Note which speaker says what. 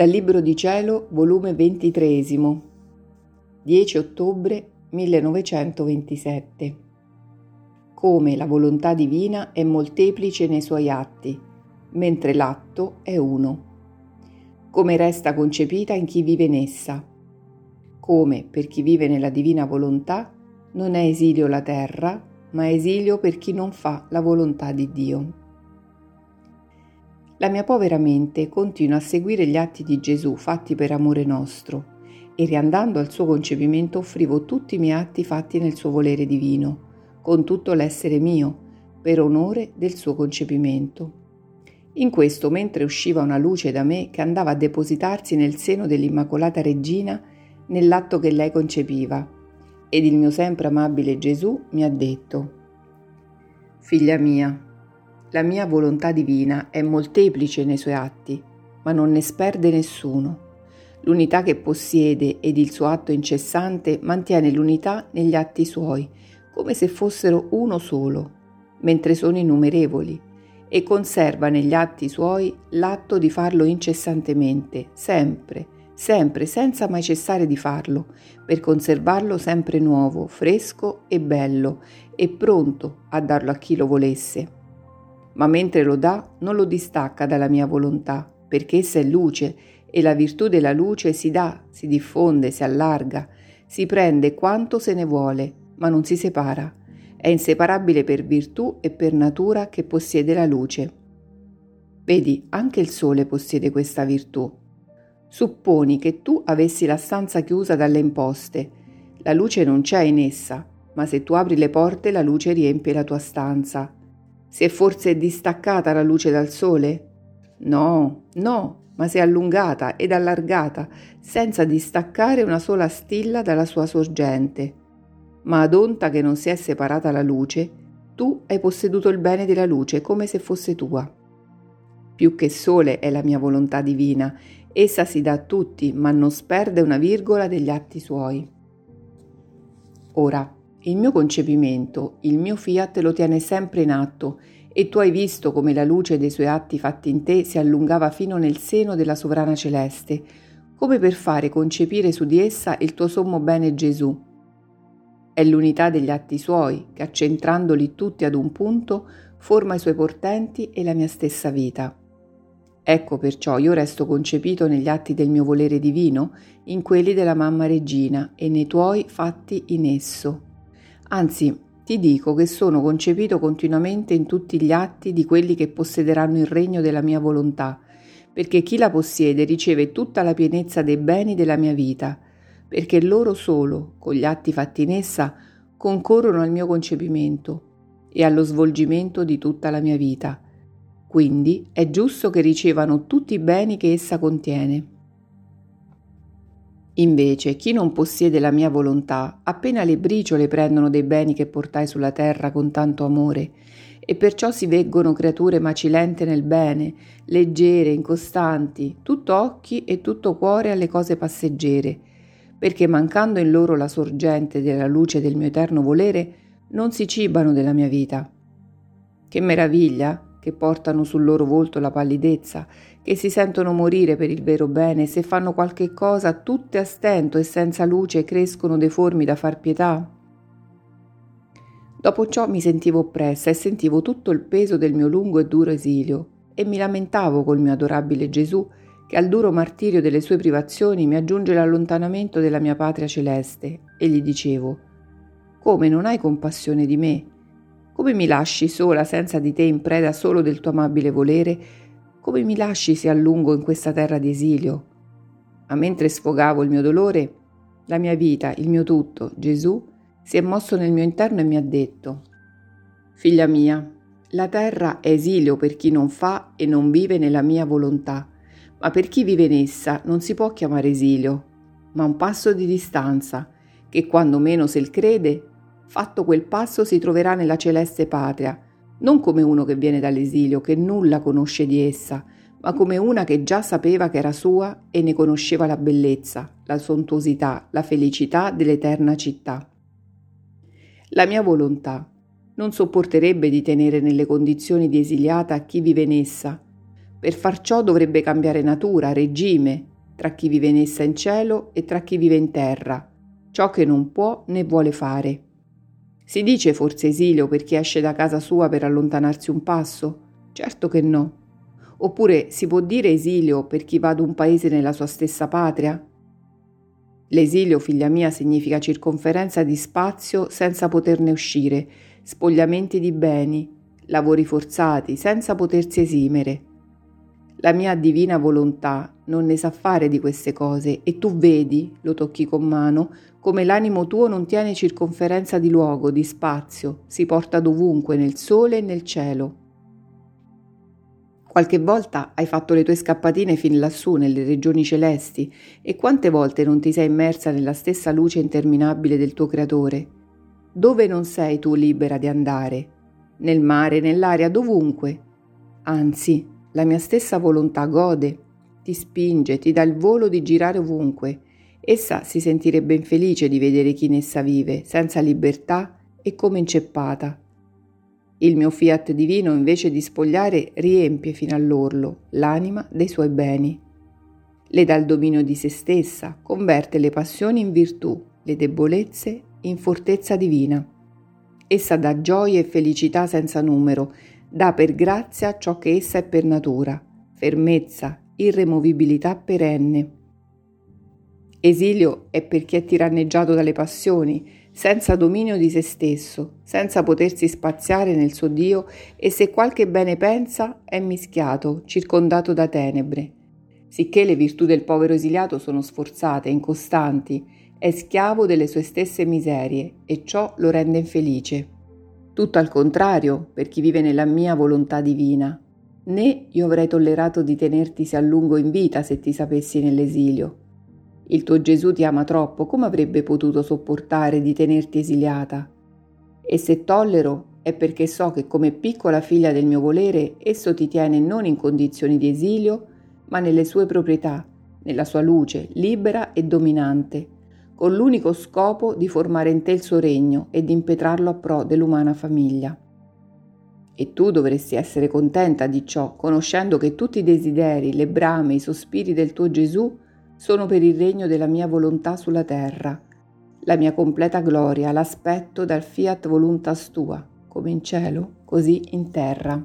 Speaker 1: Dal Libro di Cielo, volume 23, 10 ottobre 1927. Come la volontà divina è molteplice nei suoi atti, mentre l'atto è uno. Come resta concepita in chi vive in essa. Come per chi vive nella divina volontà non è esilio la terra, ma esilio per chi non fa la volontà di Dio. La mia povera mente continua a seguire gli atti di Gesù fatti per amore nostro e riandando al suo concepimento offrivo tutti i miei atti fatti nel suo volere divino, con tutto l'essere mio, per onore del suo concepimento. In questo, mentre usciva una luce da me che andava a depositarsi nel seno dell'Immacolata Regina nell'atto che lei concepiva, ed il mio sempre amabile Gesù mi ha detto, Figlia mia, la mia volontà divina è molteplice nei suoi atti, ma non ne sperde nessuno. L'unità che possiede ed il suo atto incessante mantiene l'unità negli atti suoi, come se fossero uno solo, mentre sono innumerevoli, e conserva negli atti suoi l'atto di farlo incessantemente, sempre, sempre, senza mai cessare di farlo, per conservarlo sempre nuovo, fresco e bello, e pronto a darlo a chi lo volesse ma mentre lo dà non lo distacca dalla mia volontà, perché essa è luce e la virtù della luce si dà, si diffonde, si allarga, si prende quanto se ne vuole, ma non si separa. È inseparabile per virtù e per natura che possiede la luce. Vedi, anche il sole possiede questa virtù. Supponi che tu avessi la stanza chiusa dalle imposte. La luce non c'è in essa, ma se tu apri le porte la luce riempie la tua stanza. Si è forse distaccata la luce dal sole? No, no, ma si è allungata ed allargata, senza distaccare una sola stilla dalla sua sorgente. Ma ad onta che non si è separata la luce, tu hai posseduto il bene della luce come se fosse tua. Più che sole è la mia volontà divina, essa si dà a tutti, ma non sperde una virgola degli atti suoi. Ora, il mio concepimento, il mio fiat lo tiene sempre in atto e tu hai visto come la luce dei suoi atti fatti in te si allungava fino nel seno della sovrana celeste, come per fare concepire su di essa il tuo sommo bene Gesù. È l'unità degli atti suoi che, accentrandoli tutti ad un punto, forma i suoi portenti e la mia stessa vita. Ecco perciò io resto concepito negli atti del mio volere divino, in quelli della mamma regina e nei tuoi fatti in esso. Anzi, ti dico che sono concepito continuamente in tutti gli atti di quelli che possederanno il regno della mia volontà, perché chi la possiede riceve tutta la pienezza dei beni della mia vita, perché loro solo, con gli atti fatti in essa, concorrono al mio concepimento e allo svolgimento di tutta la mia vita. Quindi è giusto che ricevano tutti i beni che essa contiene. Invece, chi non possiede la mia volontà, appena le briciole prendono dei beni che portai sulla terra con tanto amore, e perciò si veggono creature macilente nel bene, leggere, incostanti, tutto occhi e tutto cuore alle cose passeggere, perché mancando in loro la sorgente della luce del mio eterno volere, non si cibano della mia vita. Che meraviglia che portano sul loro volto la pallidezza, che si sentono morire per il vero bene, se fanno qualche cosa tutte a stento e senza luce crescono deformi da far pietà? Dopo ciò mi sentivo oppressa e sentivo tutto il peso del mio lungo e duro esilio e mi lamentavo col mio adorabile Gesù che al duro martirio delle sue privazioni mi aggiunge l'allontanamento della mia patria celeste e gli dicevo Come non hai compassione di me? Come mi lasci sola senza di te in preda solo del tuo amabile volere? Come mi lasci sì a lungo in questa terra di esilio? Ma mentre sfogavo il mio dolore, la mia vita, il mio tutto, Gesù, si è mosso nel mio interno e mi ha detto, Figlia mia, la terra è esilio per chi non fa e non vive nella mia volontà, ma per chi vive in essa non si può chiamare esilio, ma un passo di distanza, che quando meno se il crede fatto quel passo si troverà nella celeste patria, non come uno che viene dall'esilio, che nulla conosce di essa, ma come una che già sapeva che era sua e ne conosceva la bellezza, la sontuosità, la felicità dell'eterna città. La mia volontà non sopporterebbe di tenere nelle condizioni di esiliata chi vive in essa. Per far ciò dovrebbe cambiare natura, regime, tra chi vive in essa in cielo e tra chi vive in terra, ciò che non può né vuole fare. Si dice forse esilio per chi esce da casa sua per allontanarsi un passo? Certo che no. Oppure si può dire esilio per chi va ad un paese nella sua stessa patria? L'esilio, figlia mia, significa circonferenza di spazio senza poterne uscire, spogliamenti di beni, lavori forzati, senza potersi esimere. La mia divina volontà non ne sa fare di queste cose e tu vedi, lo tocchi con mano, come l'animo tuo non tiene circonferenza di luogo, di spazio, si porta dovunque, nel sole e nel cielo. Qualche volta hai fatto le tue scappatine fin lassù nelle regioni celesti e quante volte non ti sei immersa nella stessa luce interminabile del tuo Creatore? Dove non sei tu libera di andare? Nel mare, nell'aria, dovunque. Anzi, la mia stessa volontà gode, ti spinge, ti dà il volo di girare ovunque. Essa si sentirebbe infelice di vedere chi in essa vive, senza libertà e come inceppata. Il mio fiat divino, invece di spogliare, riempie fino all'orlo l'anima dei suoi beni. Le dà il dominio di se stessa, converte le passioni in virtù, le debolezze in fortezza divina. Essa dà gioia e felicità senza numero, dà per grazia ciò che essa è per natura, fermezza, irremovibilità perenne. Esilio è per chi è tiranneggiato dalle passioni, senza dominio di se stesso, senza potersi spaziare nel suo Dio e se qualche bene pensa è mischiato, circondato da tenebre. Sicché le virtù del povero esiliato sono sforzate, incostanti, è schiavo delle sue stesse miserie e ciò lo rende infelice. Tutto al contrario per chi vive nella mia volontà divina. Né io avrei tollerato di tenertisi a lungo in vita se ti sapessi nell'esilio. Il tuo Gesù ti ama troppo, come avrebbe potuto sopportare di tenerti esiliata? E se tollero è perché so che come piccola figlia del mio volere esso ti tiene non in condizioni di esilio, ma nelle sue proprietà, nella sua luce, libera e dominante, con l'unico scopo di formare in te il suo regno e di impetrarlo a pro dell'umana famiglia. E tu dovresti essere contenta di ciò, conoscendo che tutti i desideri, le brame, i sospiri del tuo Gesù sono per il regno della mia volontà sulla terra, la mia completa gloria l'aspetto dal fiat voluntas tua, come in cielo, così in terra.